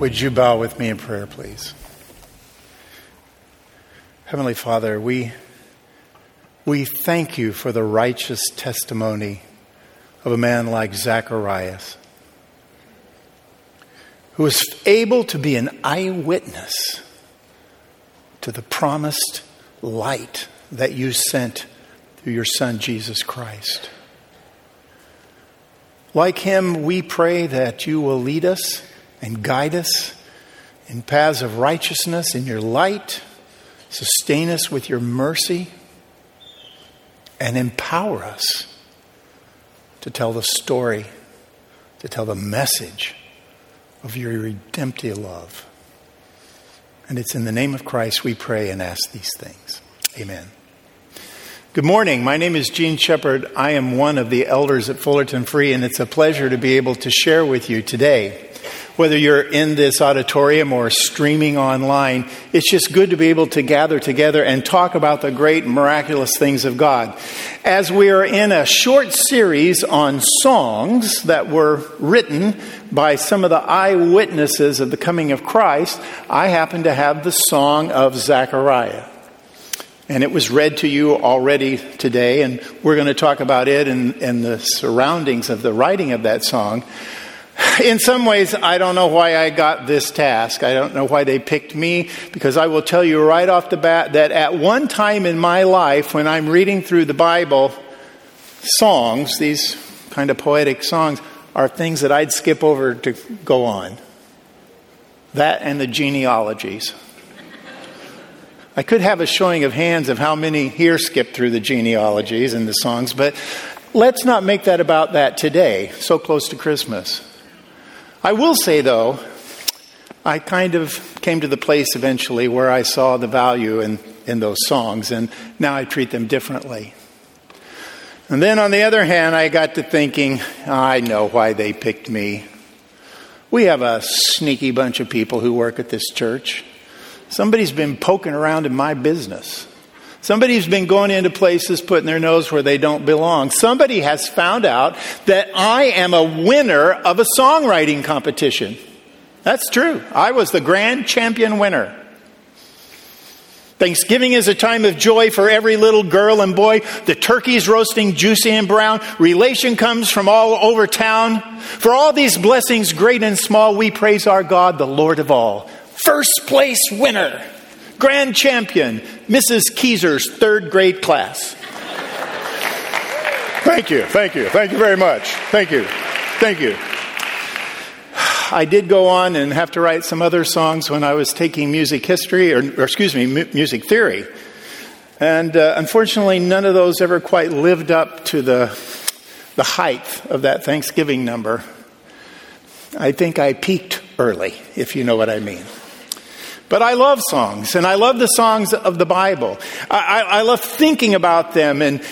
Would you bow with me in prayer, please? Heavenly Father, we, we thank you for the righteous testimony of a man like Zacharias, who was able to be an eyewitness to the promised light that you sent through your Son, Jesus Christ. Like him, we pray that you will lead us and guide us in paths of righteousness in your light, sustain us with your mercy, and empower us to tell the story, to tell the message of your redemptive love. And it's in the name of Christ we pray and ask these things. Amen. Good morning. My name is Gene Shepherd. I am one of the elders at Fullerton Free, and it's a pleasure to be able to share with you today whether you're in this auditorium or streaming online, it's just good to be able to gather together and talk about the great miraculous things of God. As we are in a short series on songs that were written by some of the eyewitnesses of the coming of Christ, I happen to have the song of Zechariah. And it was read to you already today, and we're going to talk about it and, and the surroundings of the writing of that song. In some ways, I don't know why I got this task. I don't know why they picked me, because I will tell you right off the bat that at one time in my life, when I'm reading through the Bible, songs, these kind of poetic songs, are things that I'd skip over to go on. That and the genealogies. I could have a showing of hands of how many here skipped through the genealogies and the songs, but let's not make that about that today, so close to Christmas. I will say, though, I kind of came to the place eventually where I saw the value in, in those songs, and now I treat them differently. And then on the other hand, I got to thinking, I know why they picked me. We have a sneaky bunch of people who work at this church. Somebody's been poking around in my business. Somebody's been going into places putting their nose where they don't belong. Somebody has found out that I am a winner of a songwriting competition. That's true. I was the grand champion winner. Thanksgiving is a time of joy for every little girl and boy. The turkey's roasting juicy and brown. Relation comes from all over town. For all these blessings, great and small, we praise our God, the Lord of all. First place winner grand champion, Mrs. Keezer's third grade class. Thank you, thank you, thank you very much. Thank you, thank you. I did go on and have to write some other songs when I was taking music history, or, or excuse me, music theory. And uh, unfortunately, none of those ever quite lived up to the, the height of that Thanksgiving number. I think I peaked early, if you know what I mean. But I love songs, and I love the songs of the Bible. I, I, love thinking about them and,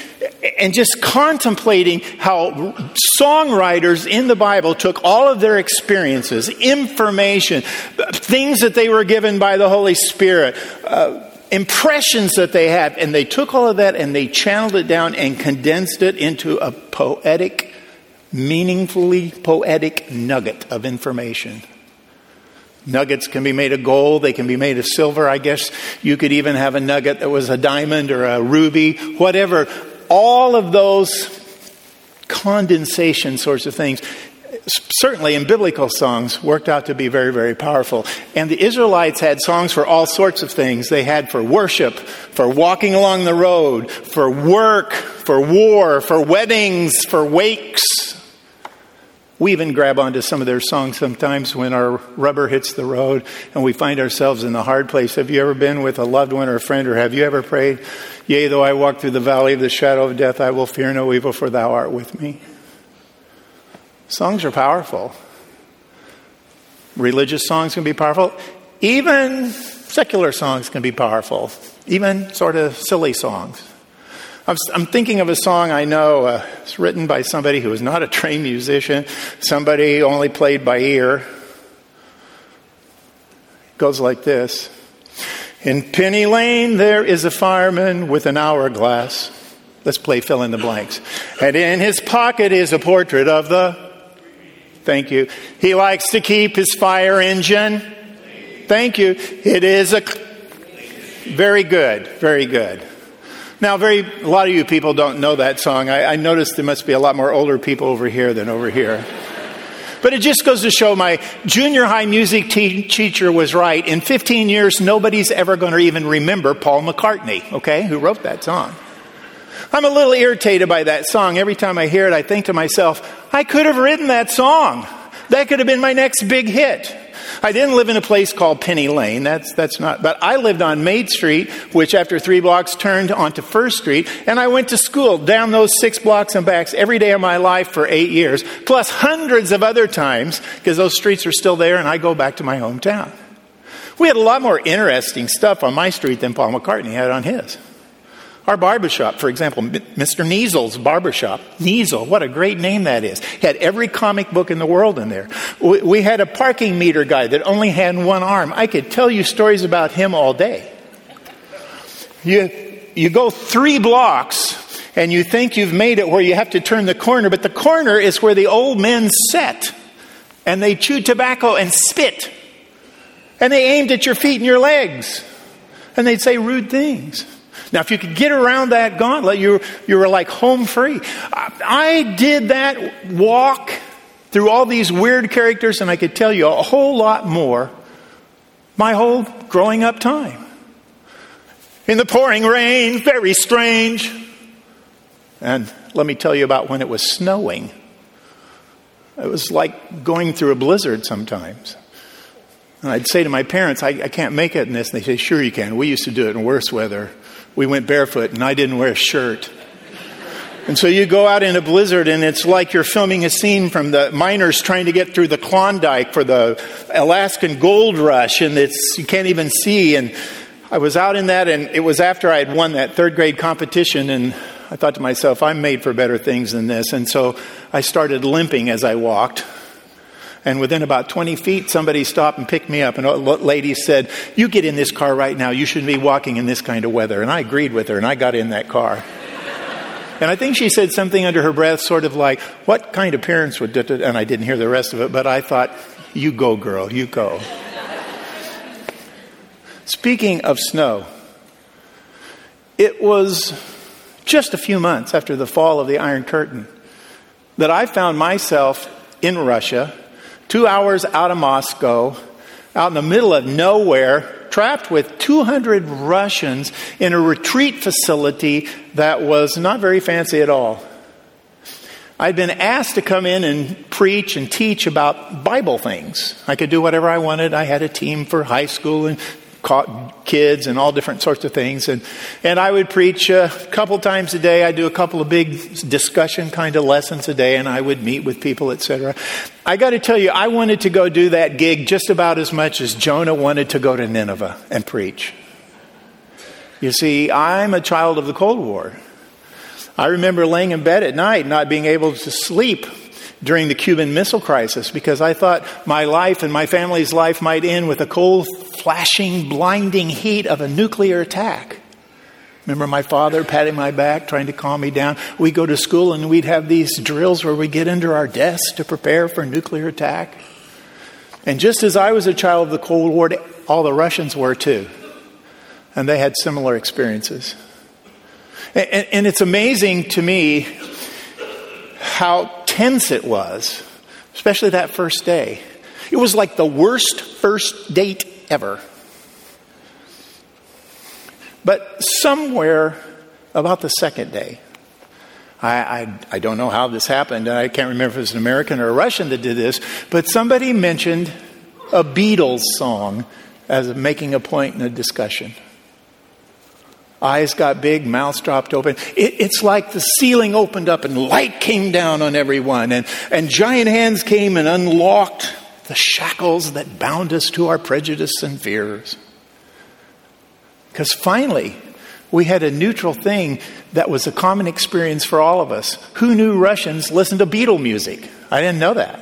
and just contemplating how songwriters in the Bible took all of their experiences, information, things that they were given by the Holy Spirit, uh, impressions that they had, and they took all of that and they channeled it down and condensed it into a poetic, meaningfully poetic nugget of information. Nuggets can be made of gold, they can be made of silver. I guess you could even have a nugget that was a diamond or a ruby, whatever. All of those condensation sorts of things, certainly in biblical songs, worked out to be very, very powerful. And the Israelites had songs for all sorts of things. They had for worship, for walking along the road, for work, for war, for weddings, for wakes we even grab onto some of their songs sometimes when our rubber hits the road and we find ourselves in the hard place. Have you ever been with a loved one or a friend, or have you ever prayed, Yea, though I walk through the valley of the shadow of death, I will fear no evil, for thou art with me? Songs are powerful. Religious songs can be powerful. Even secular songs can be powerful. Even sort of silly songs. I'm thinking of a song I know. Uh, it's written by somebody who is not a trained musician, somebody only played by ear. It goes like this In Penny Lane, there is a fireman with an hourglass. Let's play fill in the blanks. And in his pocket is a portrait of the. Thank you. He likes to keep his fire engine. Thank you. It is a very good, very good. Now, very a lot of you people don't know that song. I, I noticed there must be a lot more older people over here than over here. But it just goes to show my junior high music te- teacher was right. In 15 years, nobody's ever going to even remember Paul McCartney, okay, who wrote that song. I'm a little irritated by that song. Every time I hear it, I think to myself, I could have written that song. That could have been my next big hit. I didn't live in a place called Penny Lane. That's, that's not, but I lived on Main Street, which after three blocks turned onto First Street, and I went to school down those six blocks and backs every day of my life for eight years, plus hundreds of other times, because those streets are still there, and I go back to my hometown. We had a lot more interesting stuff on my street than Paul McCartney had on his. Our barbershop, for example, Mr. Niesel's barbershop. Niesel, what a great name that is. He had every comic book in the world in there. We had a parking meter guy that only had one arm. I could tell you stories about him all day. You, you go three blocks and you think you've made it where you have to turn the corner, but the corner is where the old men sat and they chewed tobacco and spit. And they aimed at your feet and your legs. And they'd say rude things. Now, if you could get around that gauntlet, you, you were like home free. I, I did that walk through all these weird characters, and I could tell you a whole lot more my whole growing up time. In the pouring rain, very strange. And let me tell you about when it was snowing. It was like going through a blizzard sometimes. And I'd say to my parents, I, I can't make it in this. And they say, Sure, you can. We used to do it in worse weather we went barefoot and I didn't wear a shirt. And so you go out in a blizzard and it's like you're filming a scene from the miners trying to get through the Klondike for the Alaskan gold rush and it's, you can't even see. And I was out in that and it was after I had won that third grade competition and I thought to myself, I'm made for better things than this. And so I started limping as I walked. And within about 20 feet, somebody stopped and picked me up. And a lady said, You get in this car right now. You shouldn't be walking in this kind of weather. And I agreed with her, and I got in that car. and I think she said something under her breath, sort of like, What kind of parents would do? And I didn't hear the rest of it, but I thought, You go, girl, you go. Speaking of snow, it was just a few months after the fall of the Iron Curtain that I found myself in Russia two hours out of Moscow, out in the middle of nowhere, trapped with 200 Russians in a retreat facility that was not very fancy at all. I'd been asked to come in and preach and teach about Bible things. I could do whatever I wanted. I had a team for high school and kids and all different sorts of things. And, and I would preach a couple times a day. I'd do a couple of big discussion kind of lessons a day, and I would meet with people, etc. I got to tell you, I wanted to go do that gig just about as much as Jonah wanted to go to Nineveh and preach. You see, I'm a child of the Cold War. I remember laying in bed at night, not being able to sleep during the Cuban Missile Crisis because I thought my life and my family's life might end with a cold, flashing, blinding heat of a nuclear attack. Remember my father patting my back, trying to calm me down? We go to school and we'd have these drills where we get under our desks to prepare for a nuclear attack. And just as I was a child of the Cold War, all the Russians were too. And they had similar experiences. And, and it's amazing to me how tense it was, especially that first day. It was like the worst first date ever. But somewhere about the second day, I, I, I, don't know how this happened, and I can't remember if it was an American or a Russian that did this, but somebody mentioned a Beatles song as making a point in a discussion. Eyes got big, mouths dropped open. It, it's like the ceiling opened up and light came down on everyone, and, and giant hands came and unlocked the shackles that bound us to our prejudice and fears. Because finally, we had a neutral thing that was a common experience for all of us. Who knew Russians listened to Beatle music? I didn't know that.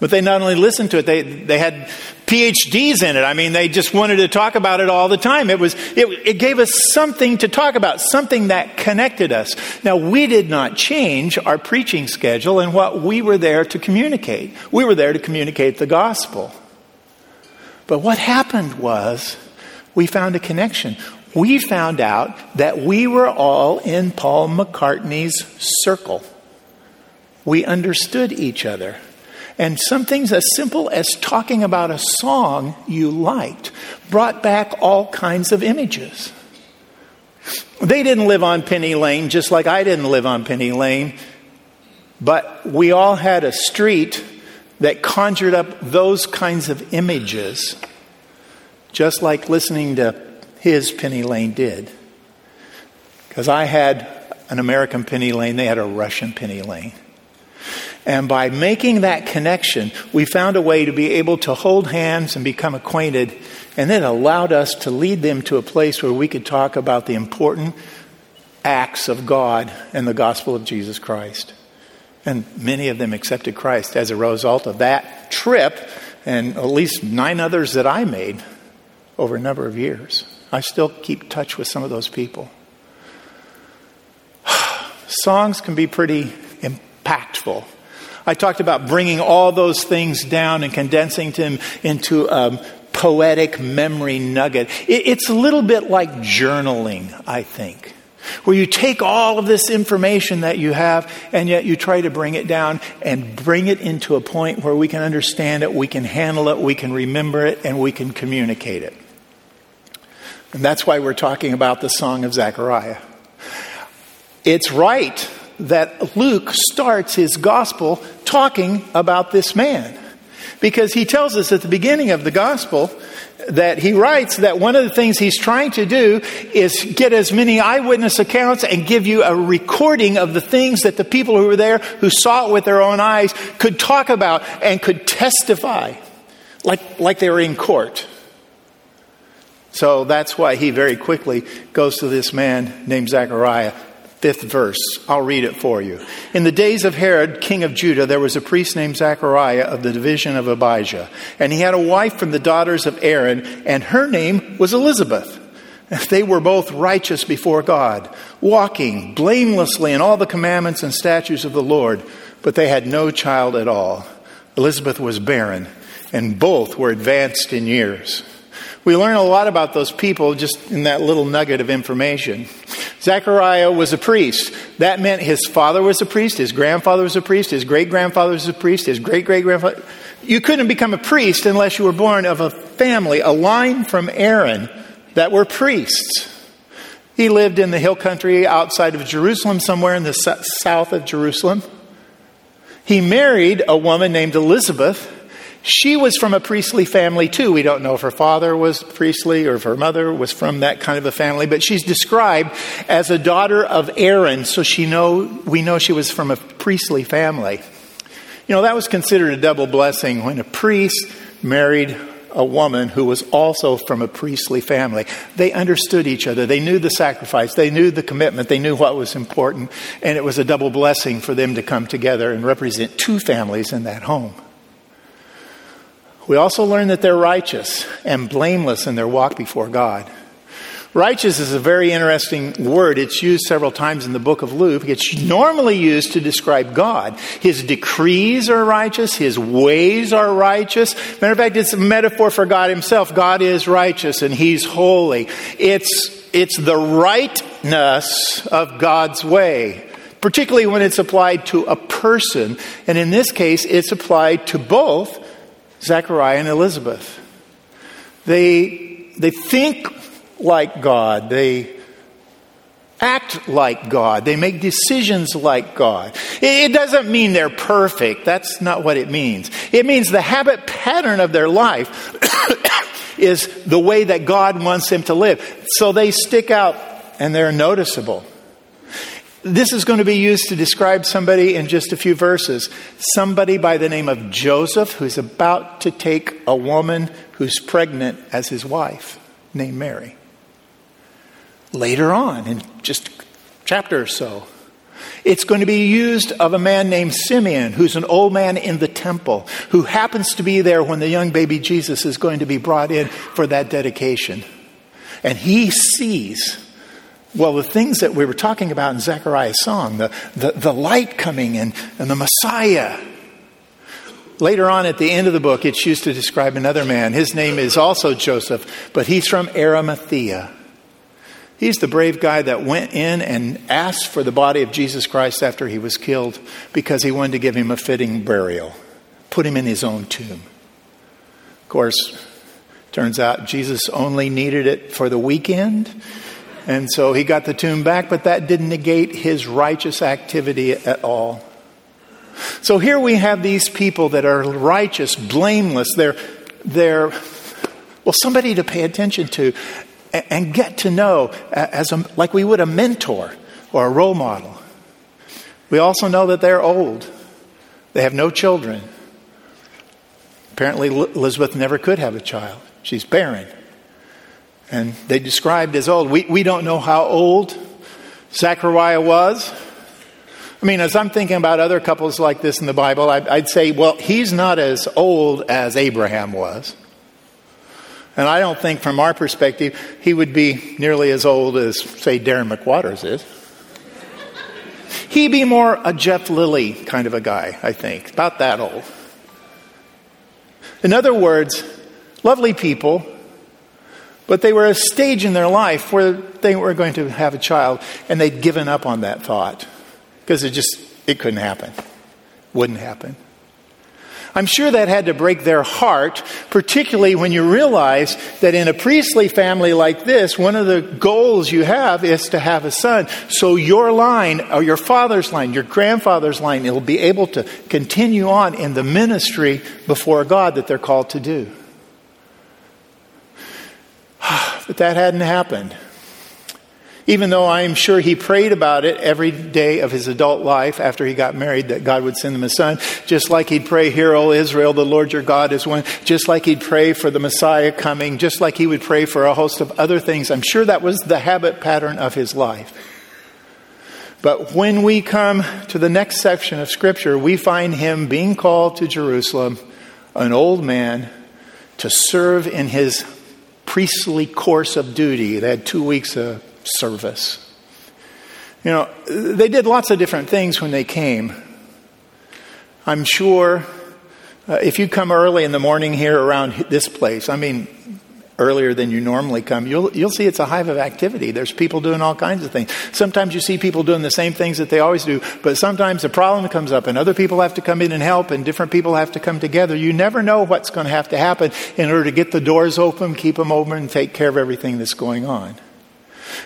But they not only listened to it, they, they had PhDs in it. I mean, they just wanted to talk about it all the time. It, was, it, it gave us something to talk about, something that connected us. Now, we did not change our preaching schedule and what we were there to communicate. We were there to communicate the gospel. But what happened was we found a connection. We found out that we were all in Paul McCartney's circle. We understood each other. And some things as simple as talking about a song you liked brought back all kinds of images. They didn't live on Penny Lane just like I didn't live on Penny Lane, but we all had a street that conjured up those kinds of images, just like listening to his Penny Lane did. Because I had an American Penny Lane, they had a Russian Penny Lane. And by making that connection, we found a way to be able to hold hands and become acquainted. And then allowed us to lead them to a place where we could talk about the important acts of God and the gospel of Jesus Christ. And many of them accepted Christ as a result of that trip and at least nine others that I made over a number of years. I still keep touch with some of those people. Songs can be pretty impactful. I talked about bringing all those things down and condensing them into a poetic memory nugget. It's a little bit like journaling, I think, where you take all of this information that you have and yet you try to bring it down and bring it into a point where we can understand it, we can handle it, we can remember it, and we can communicate it. And that's why we're talking about the Song of Zechariah. It's right that Luke starts his gospel talking about this man. Because he tells us at the beginning of the gospel that he writes that one of the things he's trying to do is get as many eyewitness accounts and give you a recording of the things that the people who were there, who saw it with their own eyes, could talk about and could testify like, like they were in court. So that's why he very quickly goes to this man named Zechariah fifth verse. I'll read it for you. In the days of Herod, king of Judah, there was a priest named Zechariah of the division of Abijah. And he had a wife from the daughters of Aaron, and her name was Elizabeth. They were both righteous before God, walking blamelessly in all the commandments and statutes of the Lord, but they had no child at all. Elizabeth was barren, and both were advanced in years. We learn a lot about those people just in that little nugget of information. Zechariah was a priest. That meant his father was a priest, his grandfather was a priest, his great grandfather was a priest, his great great grandfather. You couldn't become a priest unless you were born of a family, a line from Aaron that were priests. He lived in the hill country outside of Jerusalem, somewhere in the south of Jerusalem. He married a woman named Elizabeth, she was from a priestly family too. We don't know if her father was priestly or if her mother was from that kind of a family, but she's described as a daughter of Aaron, so she know we know she was from a priestly family. You know, that was considered a double blessing when a priest married a woman who was also from a priestly family. They understood each other. They knew the sacrifice. They knew the commitment. They knew what was important. And it was a double blessing for them to come together and represent two families in that home. We also learn that they're righteous and blameless in their walk before God. Righteous is a very interesting word. It's used several times in the book of Luke. It's normally used to describe God. His decrees are righteous. His ways are righteous. Matter of fact, it's a metaphor for God himself. God is righteous and he's holy. It's, it's the rightness of God's way, particularly when it's applied to a person. And in this case, it's applied to both Zechariah and Elizabeth. They, they think like God. They act like God. They make decisions like God. It doesn't mean they're perfect. That's not what it means. It means the habit pattern of their life is the way that God wants them to live. So they stick out and they're noticeable. This is going to be used to describe somebody in just a few verses. Somebody by the name of Joseph who's about to take a woman who's pregnant as his wife, named Mary. Later on, in just chapter or so, It's going to be used of a man named Simeon, who's an old man in the temple, who happens to be there when the young baby Jesus is going to be brought in for that dedication. And he sees, well, the things that we were talking about in Zechariah's song, the, the, the light coming and, and the Messiah. Later on at the end of the book, it's used to describe another man. His name is also Joseph, but he's from Arimathea. He's the brave guy that went in and asked for the body of Jesus Christ after he was killed because he wanted to give him a fitting burial, put him in his own tomb. Of course, turns out Jesus only needed it for the weekend, and so he got the tomb back, but that didn't negate his righteous activity at all. So here we have these people that are righteous, blameless. They're, they're well, somebody to pay attention to and get to know as a, like we would a mentor or a role model. We also know that they're old. They have no children. Apparently, Elizabeth never could have a child. She's barren. And they described as old. We, we don't know how old Zechariah was. I mean, as I'm thinking about other couples like this in the Bible, I'd, I'd say, well, he's not as old as Abraham was. And I don't think, from our perspective, he would be nearly as old as, say, Darren McWaters is. He'd be more a Jeff Lilly kind of a guy, I think, about that old. In other words, lovely people, but they were a stage in their life where they were going to have a child, and they'd given up on that thought because it just it couldn't happen, wouldn't happen. I'm sure that had to break their heart, particularly when you realize that in a priestly family like this, one of the goals you have is to have a son. So your line, or your father's line, your grandfather's line, it'll be able to continue on in the ministry before God that they're called to do. But that hadn't happened. Even though I am sure he prayed about it every day of his adult life after he got married, that God would send him a son, just like he'd pray, Hear, O Israel, the Lord your God is one, just like he'd pray for the Messiah coming, just like he would pray for a host of other things. I'm sure that was the habit pattern of his life. But when we come to the next section of Scripture, we find him being called to Jerusalem, an old man, to serve in his priestly course of duty. They had two weeks of service. You know, they did lots of different things when they came. I'm sure uh, if you come early in the morning here around this place, I mean, earlier than you normally come, you'll, you'll see it's a hive of activity. There's people doing all kinds of things. Sometimes you see people doing the same things that they always do, but sometimes a problem comes up and other people have to come in and help and different people have to come together. You never know what's going to have to happen in order to get the doors open, keep them open, and take care of everything that's going on.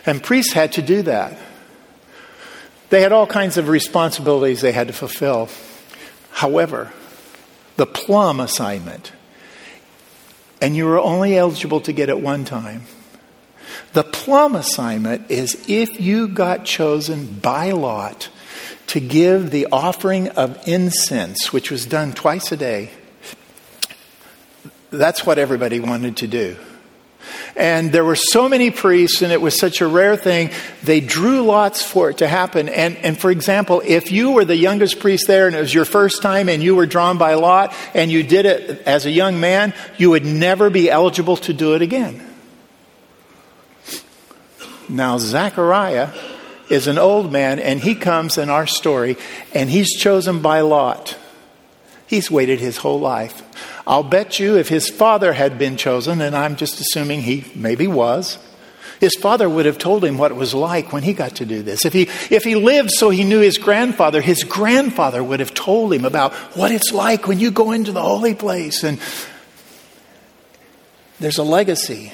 And priests had to do that. They had all kinds of responsibilities they had to fulfill. However, the plum assignment, and you were only eligible to get it one time. The plum assignment is if you got chosen by lot to give the offering of incense, which was done twice a day, that's what everybody wanted to do. And there were so many priests, and it was such a rare thing, they drew lots for it to happen. And, and for example, if you were the youngest priest there and it was your first time and you were drawn by lot and you did it as a young man, you would never be eligible to do it again. Now, Zechariah is an old man, and he comes in our story, and he's chosen by lot. He's waited his whole life. I'll bet you if his father had been chosen, and I'm just assuming he maybe was, his father would have told him what it was like when he got to do this. If he, if he lived so he knew his grandfather, his grandfather would have told him about what it's like when you go into the holy place. And there's a legacy.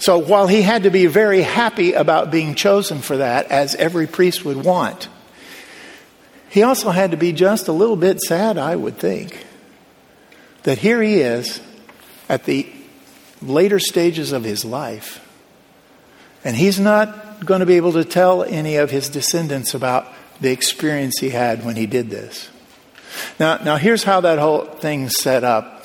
So while he had to be very happy about being chosen for that, as every priest would want, he also had to be just a little bit sad, I would think that here he is at the later stages of his life, and he's not going to be able to tell any of his descendants about the experience he had when he did this. Now, now here's how that whole thing set up.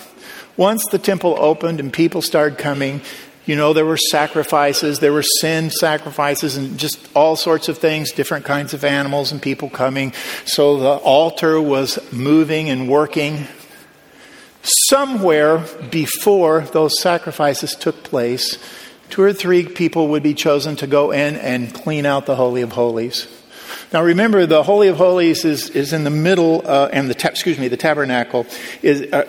Once the temple opened and people started coming, You know, there were sacrifices, there were sin sacrifices, and just all sorts of things, different kinds of animals and people coming. So the altar was moving and working. Somewhere before those sacrifices took place, two or three people would be chosen to go in and clean out the Holy of Holies. Now remember, the Holy of Holies is, is in the middle, uh, and the, excuse me, the tabernacle is, uh,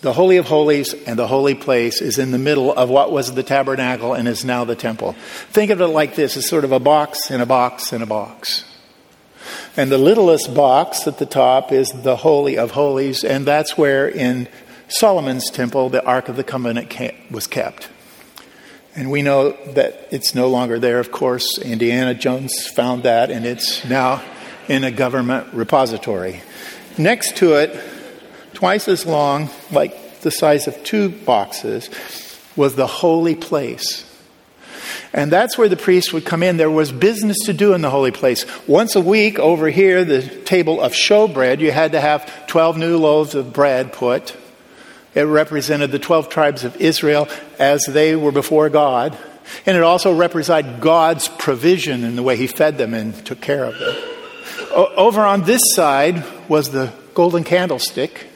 the Holy of Holies and the holy place is in the middle of what was the tabernacle and is now the temple. Think of it like this it's sort of a box in a box in a box. And the littlest box at the top is the Holy of Holies, and that's where in Solomon's temple the Ark of the Covenant was kept. And we know that it's no longer there, of course. Indiana Jones found that, and it's now in a government repository. Next to it, twice as long, like the size of two boxes, was the holy place. And that's where the priest would come in. There was business to do in the holy place. Once a week, over here, the table of showbread, you had to have 12 new loaves of bread put. It represented the 12 tribes of Israel as they were before God. And it also represented God's provision in the way He fed them and took care of them. O- over on this side was the golden candlestick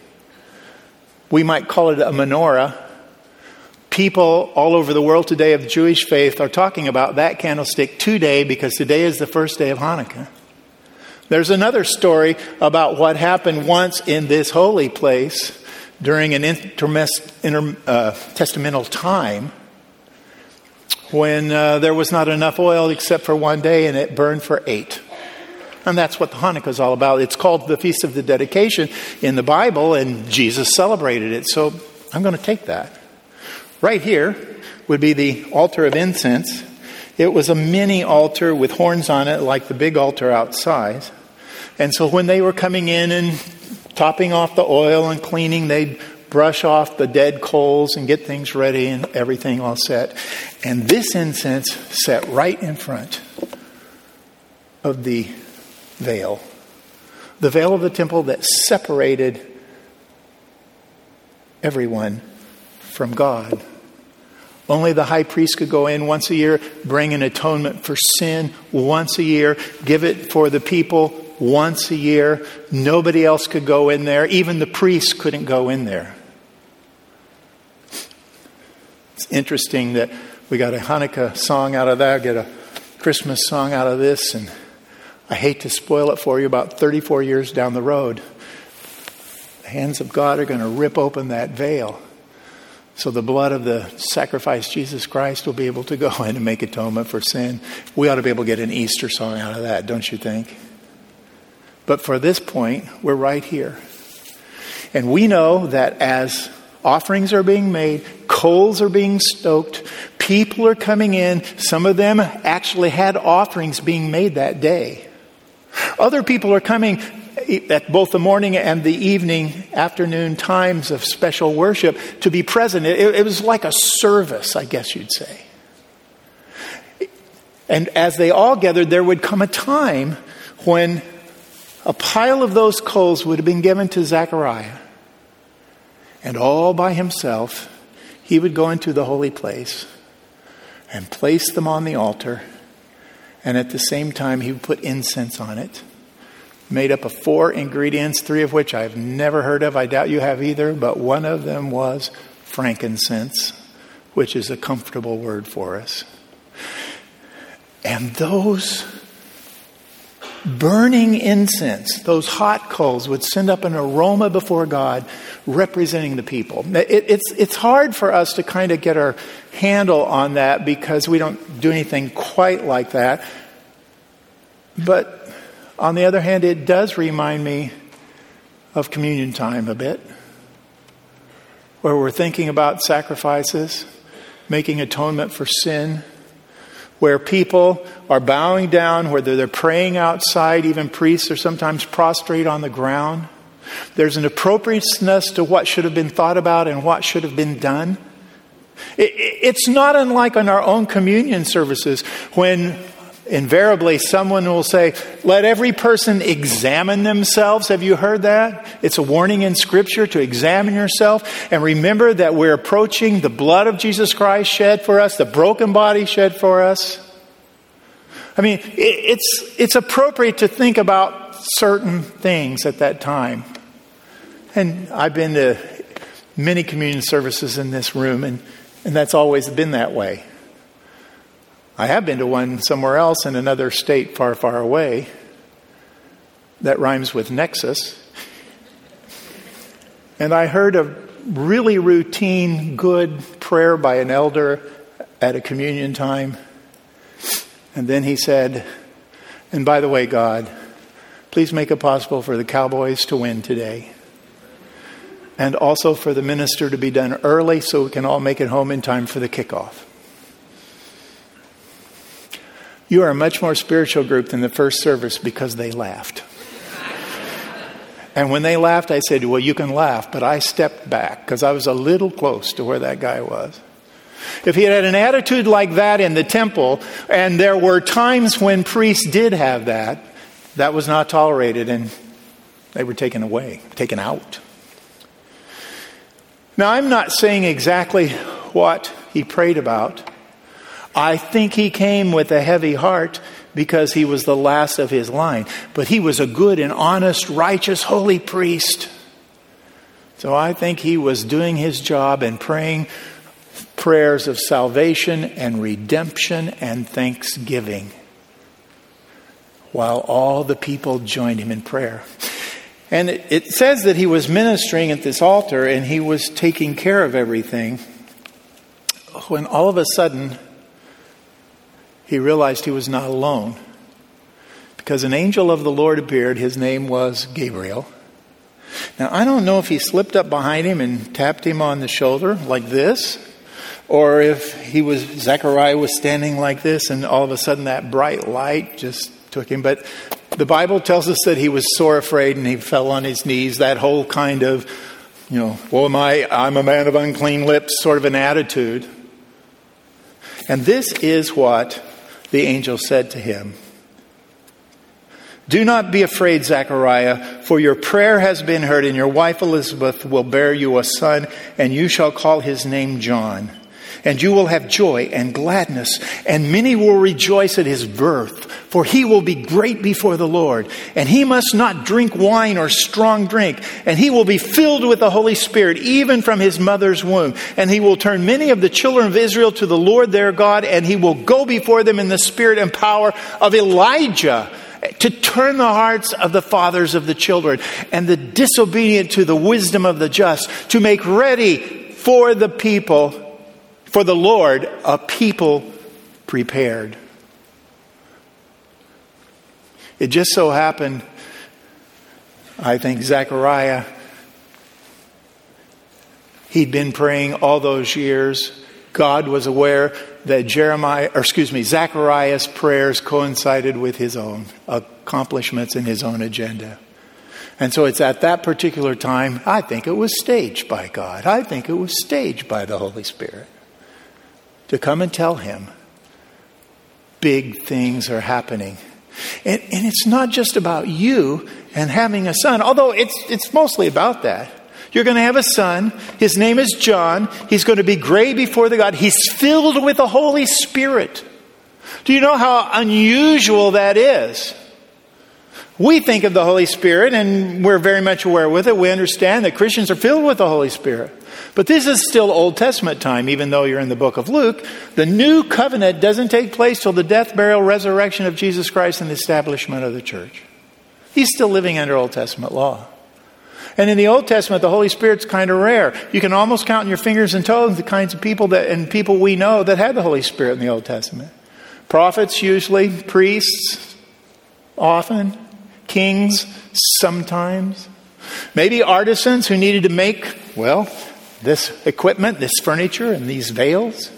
we might call it a menorah. People all over the world today of the Jewish faith are talking about that candlestick today because today is the first day of Hanukkah. There's another story about what happened once in this holy place during an intertestamental uh, time when uh, there was not enough oil except for one day and it burned for eight. And that's what the Hanukkah is all about. It's called the Feast of the Dedication in the Bible, and Jesus celebrated it. So I'm going to take that. Right here would be the altar of incense. It was a mini altar with horns on it, like the big altar outside. And so when they were coming in and topping off the oil and cleaning, they'd brush off the dead coals and get things ready and everything all set. And this incense sat right in front of the veil. The veil of the temple that separated everyone from God. Only the high priest could go in once a year, bring an atonement for sin once a year, give it for the people once a year. Nobody else could go in there. Even the priests couldn't go in there. It's interesting that we got a Hanukkah song out of that, get a Christmas song out of this, and I hate to spoil it for you, about 34 years down the road, the hands of God are going to rip open that veil. So the blood of the sacrifice Jesus Christ will be able to go in and make atonement for sin. We ought to be able to get an Easter song out of that, don't you think? But for this point, we're right here. And we know that as offerings are being made, coals are being stoked, people are coming in. Some of them actually had offerings being made that day. Other people are coming at both the morning and the evening, afternoon times of special worship to be present. It, it, was like a service, I guess you'd say. And as they all gathered, there would come a time when a pile of those coals would have been given to Zechariah. And all by himself, he would go into the holy place and place them on the altar and at the same time, he would put incense on it. Made up of four ingredients, three of which I've never heard of. I doubt you have either, but one of them was frankincense, which is a comfortable word for us. And those burning incense, those hot coals, would send up an aroma before God representing the people. It, it's, it's hard for us to kind of get our handle on that because we don't do anything quite like that. But on the other hand, it does remind me of communion time a bit, where we're thinking about sacrifices, making atonement for sin where people are bowing down, whether they're praying outside, even priests are sometimes prostrate on the ground. There's an appropriateness to what should have been thought about and what should have been done. It's not unlike in our own communion services when invariably someone will say, Let every person examine themselves. Have you heard that? It's a warning in Scripture to examine yourself. And remember that we're approaching the blood of Jesus Christ shed for us, the broken body shed for us. I mean, it's, it's appropriate to think about certain things at that time. And I've been to many communion services in this room, and, and that's always been that way. I have been to one somewhere else in another state far, far away that rhymes with nexus. And I heard a really routine, good prayer by an elder at a communion time. And then he said, And by the way, God, please make it possible for the Cowboys to win today. And also for the minister to be done early so we can all make it home in time for the kickoff. You are a much more spiritual group than the first service because they laughed. and when they laughed, I said, Well, you can laugh, but I stepped back because I was a little close to where that guy was. If he had an attitude like that in the temple, and there were times when priests did have that, that was not tolerated and they were taken away, taken out. Now, I'm not saying exactly what he prayed about. I think he came with a heavy heart because he was the last of his line. But he was a good and honest, righteous, holy priest. So I think he was doing his job and praying prayers of salvation and redemption and thanksgiving while all the people joined him in prayer. And it, says that he was ministering at this altar and he was taking care of everything when all of a sudden he realized he was not alone because an angel of the Lord appeared. His name was Gabriel. Now, I don't know if he slipped up behind him and tapped him on the shoulder like this, or if he was, Zechariah was standing like this, and all of a sudden that bright light just took him. But the Bible tells us that he was sore afraid and he fell on his knees. That whole kind of, you know, well, am I, I'm a man of unclean lips sort of an attitude. And this is what the angel said to him, Do not be afraid, Zechariah, for your prayer has been heard, and your wife Elizabeth will bear you a son, and you shall call his name John. And you will have joy and gladness, and many will rejoice at his birth, for he will be great before the Lord. And he must not drink wine or strong drink, and he will be filled with the Holy Spirit, even from his mother's womb. And he will turn many of the children of Israel to the Lord their God, and he will go before them in the spirit and power of Elijah to turn the hearts of the fathers of the children and the disobedient to the wisdom of the just, to make ready for the people for the Lord a people prepared. It just so happened, I think Zechariah, he'd been praying all those years. God was aware that Jeremiah, or excuse me, Zechariah's prayers coincided with his own accomplishments and his own agenda. And so it's at that particular time, I think it was staged by God. I think it was staged by the Holy Spirit to come and tell him big things are happening. And, and, it's not just about you and having a son, although it's, it's mostly about that. You're going to have a son. His name is John. He's going to be gray before the God. He's filled with the Holy Spirit. Do you know how unusual that is? We think of the Holy Spirit, and we're very much aware with it. We understand that Christians are filled with the Holy Spirit. But this is still Old Testament time, even though you're in the book of Luke. The new covenant doesn't take place till the death, burial, resurrection of Jesus Christ and the establishment of the church. He's still living under Old Testament law. And in the Old Testament, the Holy Spirit's kind of rare. You can almost count on your fingers and toes the kinds of people that, and people we know that had the Holy Spirit in the Old Testament. Prophets, usually, priests, often, kings, sometimes. Maybe artisans who needed to make, well, this equipment, this furniture, and these veils.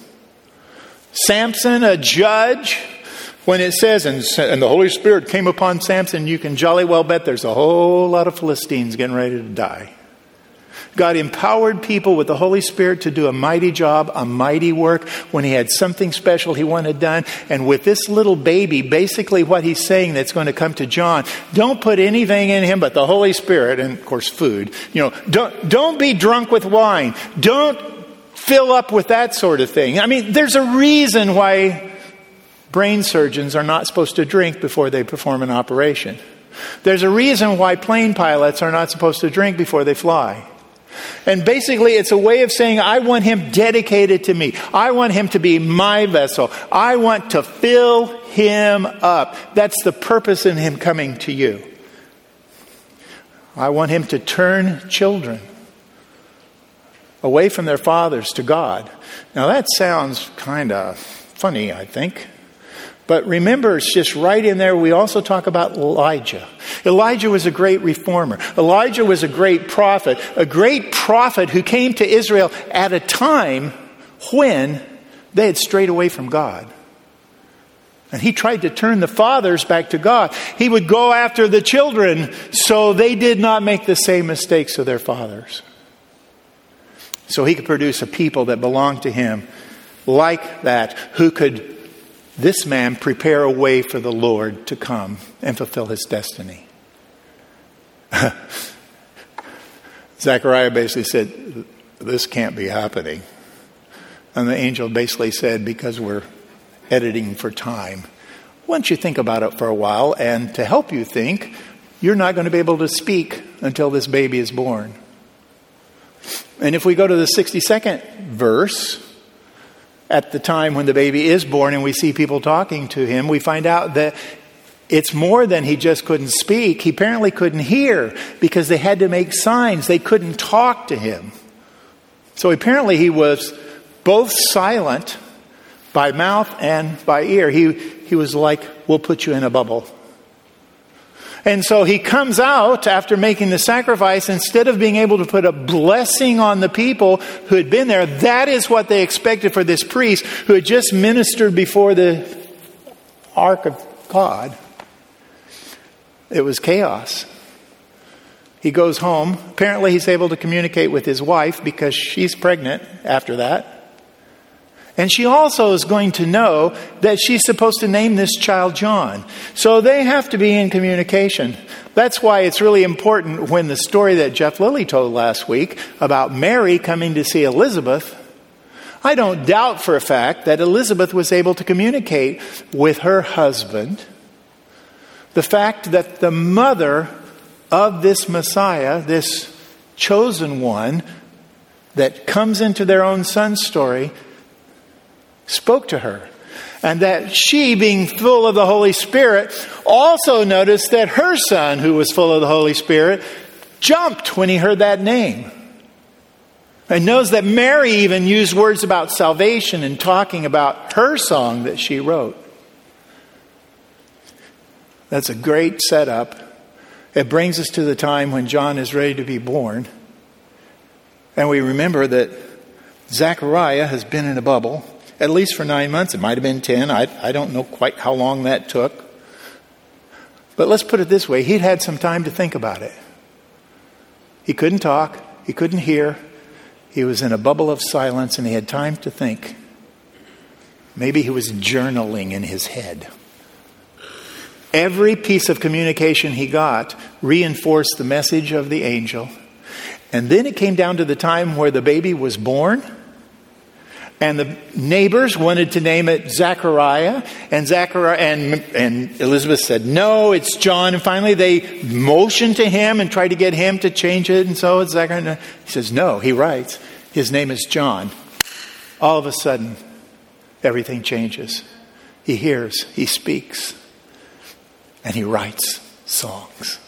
Samson, a judge, when it says, and, and, the Holy Spirit came upon Samson, you can jolly well bet there's a whole lot of Philistines getting ready to die. God empowered people with the Holy Spirit to do a mighty job, a mighty work when He had something special He wanted done. And with this little baby, basically what He's saying that's going to come to John, don't put anything in Him but the Holy Spirit and, of course, food. You know, don't, don't be drunk with wine. Don't fill up with that sort of thing. I mean, there's a reason why brain surgeons are not supposed to drink before they perform an operation. There's a reason why plane pilots are not supposed to drink before they fly. And basically, it's a way of saying, I want him dedicated to me. I want him to be my vessel. I want to fill him up. That's the purpose in him coming to you. I want him to turn children away from their fathers to God. Now, that sounds kind of funny, I think. But remember, it's just right in there. We also talk about Elijah. Elijah was a great reformer. Elijah was a great prophet, a great prophet who came to Israel at a time when they had strayed away from God. And he tried to turn the fathers back to God. He would go after the children so they did not make the same mistakes of their fathers. So he could produce a people that belonged to him like that, who could this man prepare a way for the Lord to come and fulfill his destiny. Zechariah basically said, This can't be happening. And the angel basically said, Because we're editing for time, don't you think about it for a while? And to help you think, you're not going to be able to speak until this baby is born. And if we go to the 62nd verse, at the time when the baby is born and we see people talking to him, we find out that it's more than he just couldn't speak. He apparently couldn't hear because they had to make signs. They couldn't talk to him. So apparently he was both silent by mouth and by ear. He, he was like, We'll put you in a bubble. And so he comes out after making the sacrifice. Instead of being able to put a blessing on the people who had been there, that is what they expected for this priest who had just ministered before the ark of God. It was chaos. He goes home. Apparently, he's able to communicate with his wife because she's pregnant after that. And she also is going to know that she's supposed to name this child John. So they have to be in communication. That's why it's really important when the story that Jeff Lilly told last week about Mary coming to see Elizabeth. I don't doubt for a fact that Elizabeth was able to communicate with her husband. The fact that the mother of this Messiah, this chosen one that comes into their own son's story, spoke to her. And that she, being full of the Holy Spirit, also noticed that her son, who was full of the Holy Spirit, jumped when he heard that name. And knows that Mary even used words about salvation in talking about her song that she wrote. That's a great setup. It brings us to the time when John is ready to be born. And we remember that Zechariah has been in a bubble at least for nine months. It might have been 10. I, I don't know quite how long that took. But let's put it this way he'd had some time to think about it. He couldn't talk, he couldn't hear. He was in a bubble of silence and he had time to think. Maybe he was journaling in his head. Every piece of communication he got reinforced the message of the angel. And then it came down to the time where the baby was born and the neighbors wanted to name it Zachariah, and Zachariah and, and Elizabeth said, No, it's John. And finally they motioned to him and tried to get him to change it, and so it's Zachariah. He says, No, he writes, His name is John. All of a sudden, everything changes. He hears, he speaks, and he writes songs.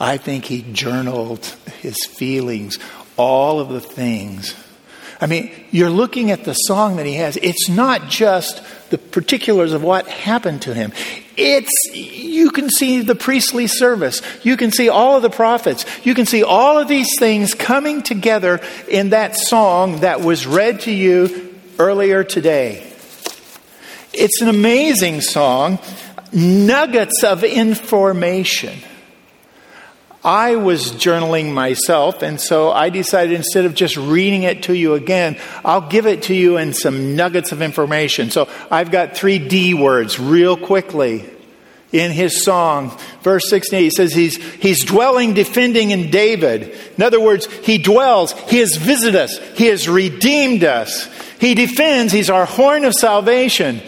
I think he journaled his feelings, all of the things I mean, you're looking at the song that he has. It's not just the particulars of what happened to him. It's, you can see the priestly service. You can see all of the prophets. You can see all of these things coming together in that song that was read to you earlier today. It's an amazing song, nuggets of information. I was journaling myself, and so I decided instead of just reading it to you again, I'll give it to you in some nuggets of information. So I've got three D words real quickly in his song. Verse 16, he says he's, he's dwelling, defending in David. In other words, he dwells, he has visited us, he has redeemed us. He defends, he's our horn of salvation.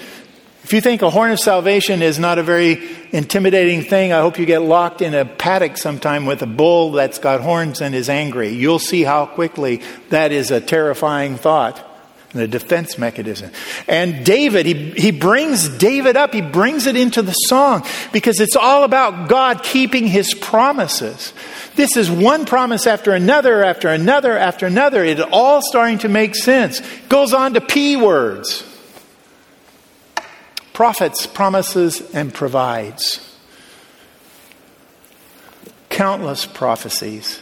If you think a horn of salvation is not a very intimidating thing, I hope you get locked in a paddock sometime with a bull that's got horns and is angry. You'll see how quickly that is a terrifying thought and a defense mechanism. And David, he, he brings David up, he brings it into the song because it's all about God keeping his promises. This is one promise after another, after another, after another. It all starting to make sense. Goes on to P words prophets, promises, and provides. Countless prophecies,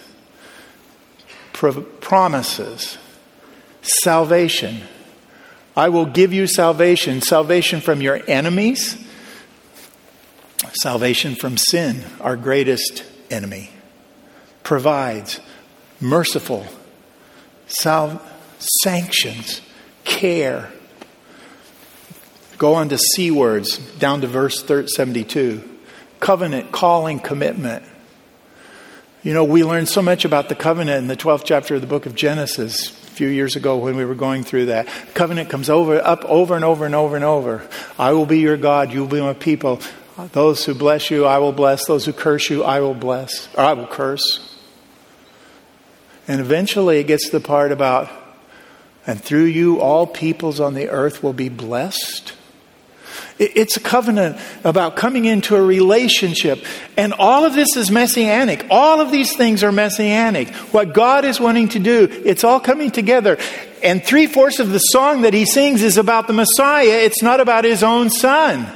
pro- promises, salvation. I will give you salvation salvation from your enemies, salvation from sin, our greatest enemy. Provides, merciful, sal- sanctions, care Go on to C words, down to verse 72. Covenant, calling, commitment. You know, we learned so much about the covenant in the 12th chapter of the book of Genesis a few years ago when we were going through that. Covenant comes over, up over and over and over and over. I will be your God, you will be my people. Those who bless you, I will bless. Those who curse you, I will bless, or I will curse. And eventually it gets to the part about, and through you all peoples on the earth will be blessed. It's a covenant about coming into a relationship. And all of this is messianic. All of these things are messianic. What God is wanting to do, it's all coming together. And three fourths of the song that he sings is about the Messiah. It's not about his own son.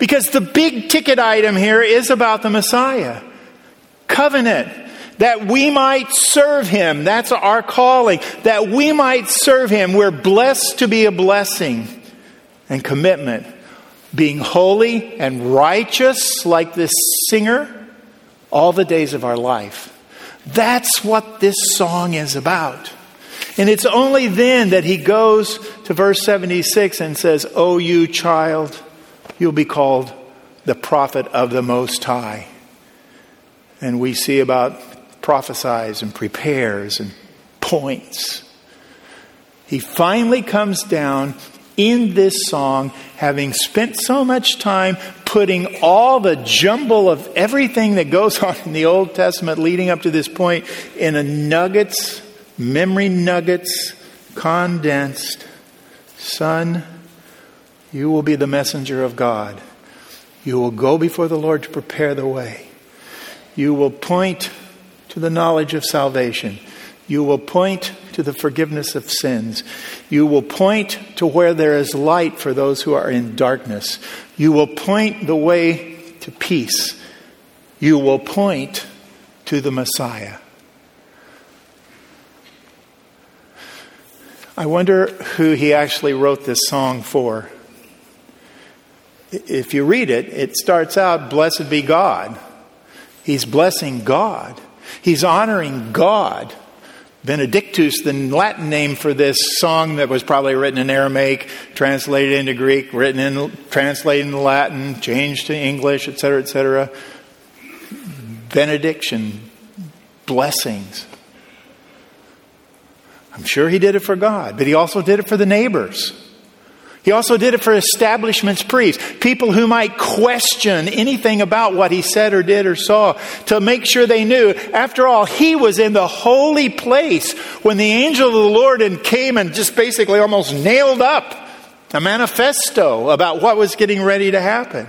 Because the big ticket item here is about the Messiah. Covenant that we might serve him. That's our calling. That we might serve him. We're blessed to be a blessing and commitment being holy and righteous like this singer all the days of our life. That's what this song is about. And it's only then that he goes to verse 76 and says, O you child, you'll be called the prophet of the Most High. And we see about prophesies and prepares and points. He finally comes down in this song, having spent so much time putting all the jumble of everything that goes on in the Old Testament leading up to this point in a nuggets, memory nuggets, condensed. Son, you will be the messenger of God. You will go before the Lord to prepare the way. You will point to the knowledge of salvation. You will point to the forgiveness of sins. You will point to where there is light for those who are in darkness. You will point the way to peace. You will point to the Messiah. I wonder who he actually wrote this song for. If you read it, it starts out, Blessed be God. He's blessing God, he's honoring God. Benedictus, the Latin name for this song that was probably written in Aramaic, translated into Greek, written in, translated into Latin, changed to English, etc., etc. Benediction, blessings. I'm sure he did it for God, but he also did it for the neighbors. He also did it for establishment's priests, people who might question anything about what he said or did or saw, to make sure they knew. After all, he was in the holy place when the angel of the Lord came and just basically almost nailed up a manifesto about what was getting ready to happen.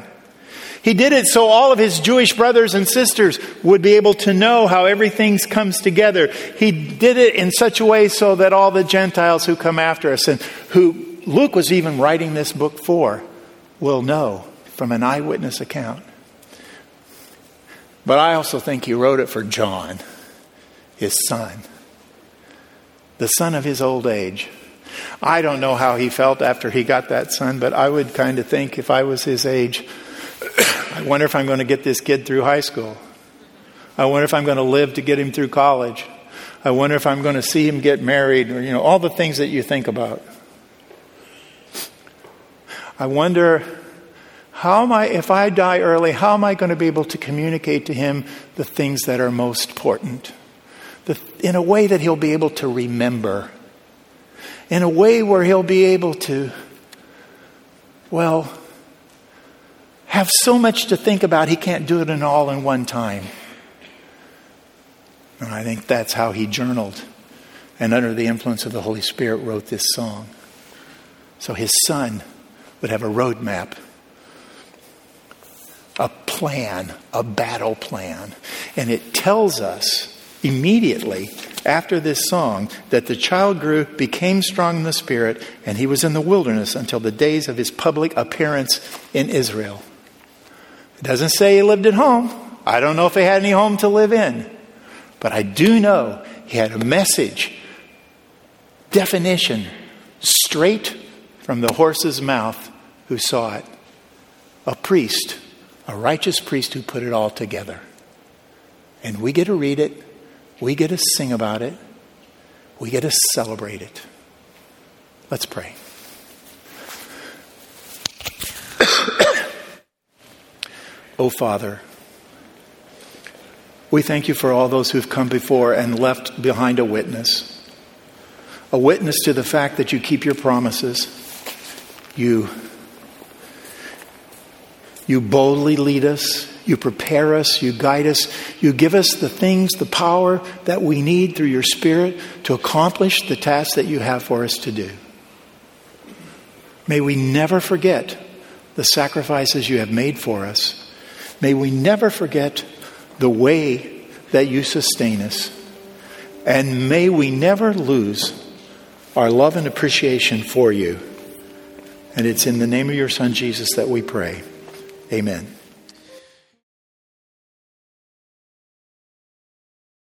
He did it so all of his Jewish brothers and sisters would be able to know how everything comes together. He did it in such a way so that all the Gentiles who come after us and who Luke was even writing this book for will know from an eyewitness account. But I also think he wrote it for John, his son, the son of his old age. I don't know how he felt after he got that son, but I would kind of think if I was his age, I wonder if I'm going to get this kid through high school. I wonder if I'm going to live to get him through college. I wonder if I'm going to see him get married, or, you know, all the things that you think about. I wonder how am I, if I die early, how am I going to be able to communicate to him the things that are most important? The, in a way that he'll be able to remember. In a way where he'll be able to, well, have so much to think about he can't do it in all in one time. And I think that's how he journaled and under the influence of the Holy Spirit wrote this song. So his son would have a roadmap a plan, a battle plan. And it tells us immediately after this song that the child grew, became strong in the spirit, and he was in the wilderness until the days of his public appearance in Israel. It doesn't say he lived at home. I don't know if he had any home to live in. But I do know he had a message, definition, straight from the horse's mouth who saw it. A priest a righteous priest who put it all together. And we get to read it, we get to sing about it, we get to celebrate it. Let's pray. oh, Father, we thank you for all those who've come before and left behind a witness. A witness to the fact that you keep your promises. You you boldly lead us. You prepare us. You guide us. You give us the things, the power that we need through your Spirit to accomplish the task that you have for us to do. May we never forget the sacrifices you have made for us. May we never forget the way that you sustain us. And may we never lose our love and appreciation for you. And it's in the name of your Son, Jesus, that we pray. Amen.